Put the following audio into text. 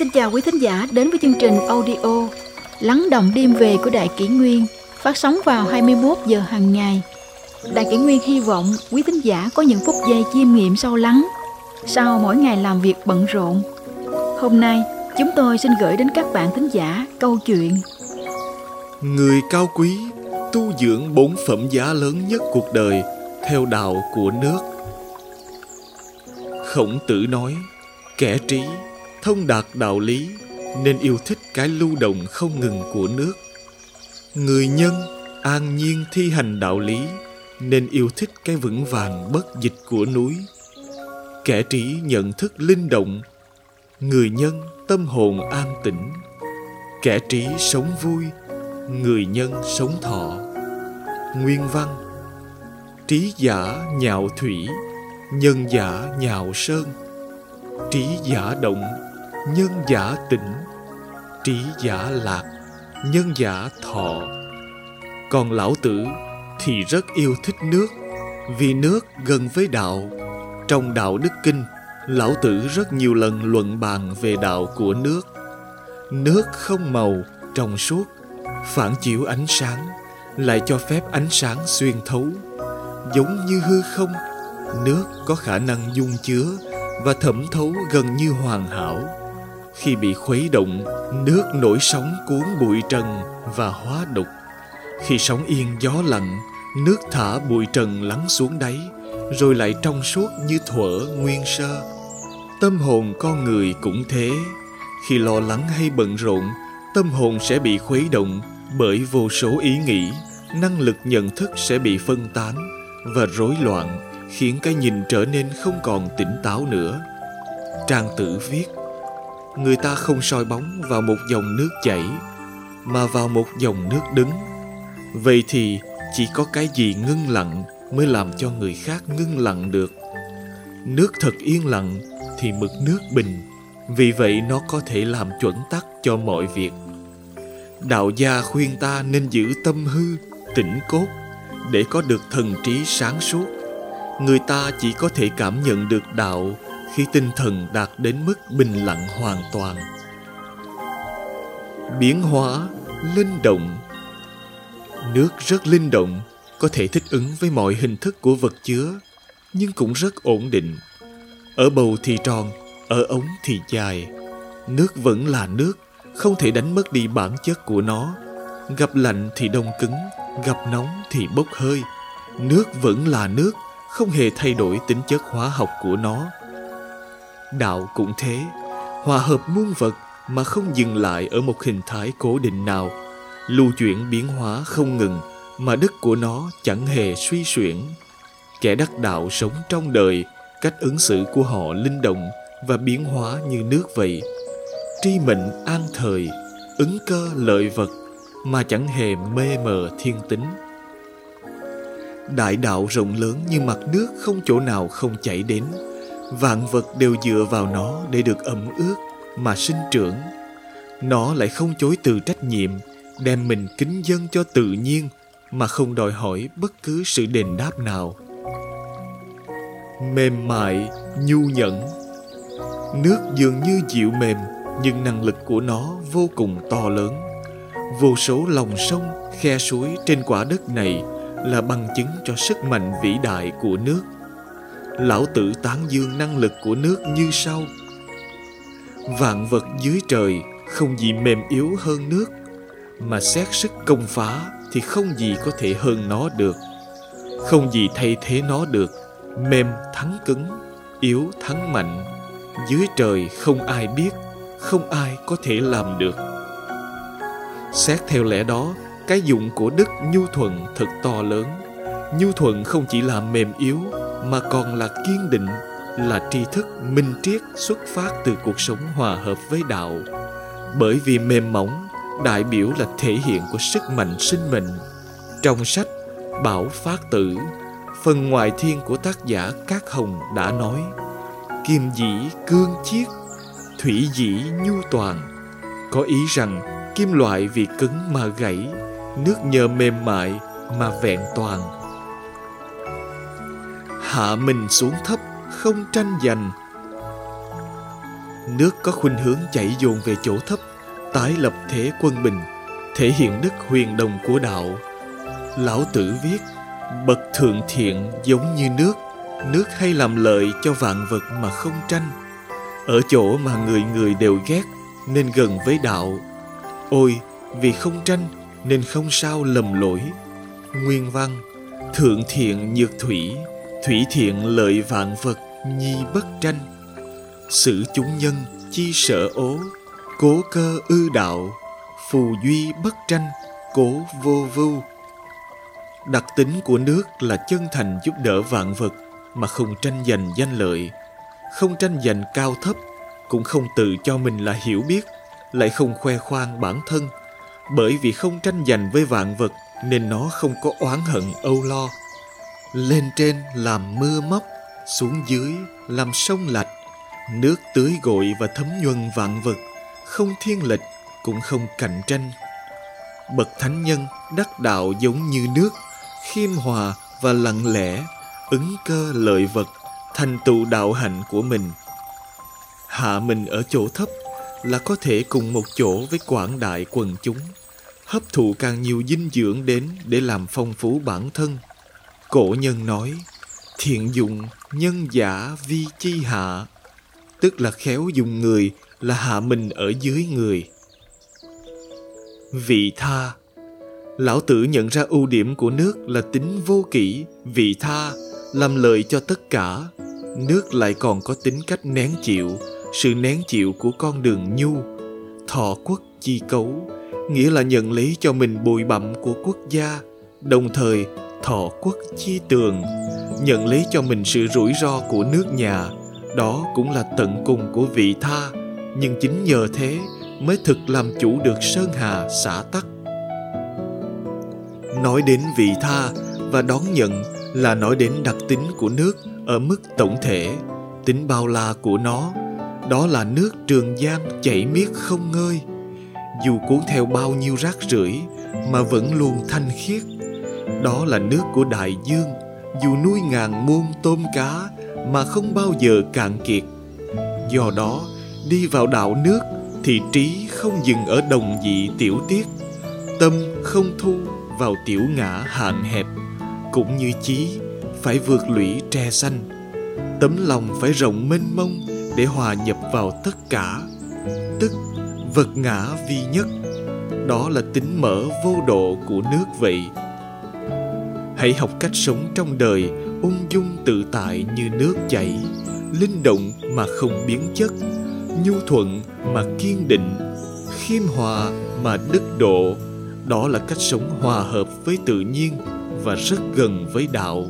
Xin chào quý thính giả đến với chương trình audio Lắng động đêm về của Đại Kỷ Nguyên phát sóng vào 21 giờ hàng ngày. Đại Kỷ Nguyên hy vọng quý thính giả có những phút giây chiêm nghiệm sâu lắng sau mỗi ngày làm việc bận rộn. Hôm nay, chúng tôi xin gửi đến các bạn thính giả câu chuyện Người cao quý tu dưỡng bốn phẩm giá lớn nhất cuộc đời theo đạo của nước. Khổng tử nói, kẻ trí, thông đạt đạo lý nên yêu thích cái lưu động không ngừng của nước. Người nhân an nhiên thi hành đạo lý nên yêu thích cái vững vàng bất dịch của núi. Kẻ trí nhận thức linh động, người nhân tâm hồn an tĩnh. Kẻ trí sống vui, người nhân sống thọ. Nguyên văn Trí giả nhạo thủy, nhân giả nhạo sơn. Trí giả động, nhân giả tĩnh. Trí giả lạc, nhân giả thọ. Còn lão tử thì rất yêu thích nước, vì nước gần với đạo. Trong đạo đức kinh, lão tử rất nhiều lần luận bàn về đạo của nước. Nước không màu, trong suốt, phản chiếu ánh sáng, lại cho phép ánh sáng xuyên thấu. Giống như hư không, nước có khả năng dung chứa và thẩm thấu gần như hoàn hảo. Khi bị khuấy động, nước nổi sóng cuốn bụi trần và hóa độc. Khi sóng yên gió lặng, nước thả bụi trần lắng xuống đáy, rồi lại trong suốt như thuở nguyên sơ. Tâm hồn con người cũng thế. Khi lo lắng hay bận rộn, tâm hồn sẽ bị khuấy động bởi vô số ý nghĩ, năng lực nhận thức sẽ bị phân tán và rối loạn, khiến cái nhìn trở nên không còn tỉnh táo nữa. Trang tử viết, người ta không soi bóng vào một dòng nước chảy, mà vào một dòng nước đứng. Vậy thì chỉ có cái gì ngưng lặng mới làm cho người khác ngưng lặng được. Nước thật yên lặng thì mực nước bình, vì vậy nó có thể làm chuẩn tắc cho mọi việc. Đạo gia khuyên ta nên giữ tâm hư, tỉnh cốt để có được thần trí sáng suốt. Người ta chỉ có thể cảm nhận được đạo khi tinh thần đạt đến mức bình lặng hoàn toàn. Biến hóa, linh động Nước rất linh động, có thể thích ứng với mọi hình thức của vật chứa, nhưng cũng rất ổn định. Ở bầu thì tròn, ở ống thì dài. Nước vẫn là nước, không thể đánh mất đi bản chất của nó. Gặp lạnh thì đông cứng, gặp nóng thì bốc hơi. Nước vẫn là nước, không hề thay đổi tính chất hóa học của nó. Đạo cũng thế, hòa hợp muôn vật mà không dừng lại ở một hình thái cố định nào. Lưu chuyển biến hóa không ngừng mà đức của nó chẳng hề suy suyển Kẻ đắc đạo sống trong đời, cách ứng xử của họ linh động và biến hóa như nước vậy. Tri mệnh an thời, ứng cơ lợi vật mà chẳng hề mê mờ thiên tính. Đại đạo rộng lớn như mặt nước không chỗ nào không chảy đến. Vạn vật đều dựa vào nó để được ẩm ướt mà sinh trưởng. Nó lại không chối từ trách nhiệm, đem mình kính dân cho tự nhiên mà không đòi hỏi bất cứ sự đền đáp nào. Mềm mại, nhu nhẫn Nước dường như dịu mềm, nhưng năng lực của nó vô cùng to lớn. Vô số lòng sông, khe suối trên quả đất này là bằng chứng cho sức mạnh vĩ đại của nước. Lão tử tán dương năng lực của nước như sau. Vạn vật dưới trời không gì mềm yếu hơn nước, mà xét sức công phá thì không gì có thể hơn nó được. Không gì thay thế nó được, mềm thắng cứng, yếu thắng mạnh. Dưới trời không ai biết, không ai có thể làm được. Xét theo lẽ đó, cái dụng của đức nhu thuận thật to lớn. Nhu thuận không chỉ là mềm yếu, mà còn là kiên định, là tri thức minh triết xuất phát từ cuộc sống hòa hợp với đạo. Bởi vì mềm mỏng đại biểu là thể hiện của sức mạnh sinh mệnh. Trong sách Bảo Phát Tử, phần ngoài thiên của tác giả Cát Hồng đã nói Kim dĩ cương chiết, thủy dĩ nhu toàn. Có ý rằng kim loại vì cứng mà gãy, nước nhờ mềm mại mà vẹn toàn. Hạ mình xuống thấp, không tranh giành. nước có khuynh hướng chảy dồn về chỗ thấp tái lập thế quân bình thể hiện đức huyền đồng của đạo. Lão tử viết bậc thượng thiện giống như nước nước hay làm lợi cho vạn vật mà không tranh. Ở chỗ mà người người đều ghét nên gần với đạo. Ôi vì không tranh nên không sao lầm lỗi. Nguyên văn thượng thiện nhược thủy thủy thiện lợi vạn vật, nhi bất tranh. Sử chúng nhân chi sợ ố, cố cơ ư đạo, phù duy bất tranh, cố vô vưu. Đặc tính của nước là chân thành giúp đỡ vạn vật mà không tranh giành danh lợi. Không tranh giành cao thấp, cũng không tự cho mình là hiểu biết, lại không khoe khoang bản thân. Bởi vì không tranh giành với vạn vật, nên nó không có oán hận âu lo lên trên làm mưa móc, xuống dưới làm sông lạch. Nước tưới gội và thấm nhuần vạn vật, không thiên lịch, cũng không cạnh tranh. Bậc thánh nhân đắc đạo giống như nước, khiêm hòa và lặng lẽ, ứng cơ lợi vật, thành tựu đạo hạnh của mình. Hạ mình ở chỗ thấp là có thể cùng một chỗ với quảng đại quần chúng, hấp thụ càng nhiều dinh dưỡng đến để làm phong phú bản thân cổ nhân nói, thiện dụng nhân giả vi chi hạ. Tức là khéo dùng người là hạ mình ở dưới người. Vị tha. Lão tử nhận ra ưu điểm của nước là tính vô kỷ. Vị tha, làm lợi cho tất cả. Nước lại còn có tính cách nén chịu. Sự nén chịu của con đường nhu, thọ quốc chi cấu, nghĩa là nhận lấy cho mình bụi bặm của quốc gia. Đồng thời thọ quốc chi tường, nhận lấy cho mình sự rủi ro của nước nhà. Đó cũng là tận cùng của vị tha, nhưng chính nhờ thế mới thực làm chủ được sơn hà xã tắc. Nói đến vị tha và đón nhận là nói đến đặc tính của nước ở mức tổng thể, tính bao la của nó. Đó là nước trường giang chảy miết không ngơi. Dù cuốn theo bao nhiêu rác rưởi mà vẫn luôn thanh khiết đó là nước của đại dương, dù nuôi ngàn muôn tôm cá mà không bao giờ cạn kiệt. Do đó, đi vào đạo nước thì trí không dừng ở đồng vị tiểu tiết, tâm không thu vào tiểu ngã hạn hẹp, cũng như chí phải vượt lũy tre xanh. Tấm lòng phải rộng mênh mông để hòa nhập vào tất cả, tức vật ngã vi nhất. Đó là tính mở vô độ của nước vậy hãy học cách sống trong đời, ung dung tự tại như nước chảy, linh động mà không biến chất, nhu thuận mà kiên định, khiêm hòa mà đức độ. Đó là cách sống hòa hợp với tự nhiên và rất gần với đạo.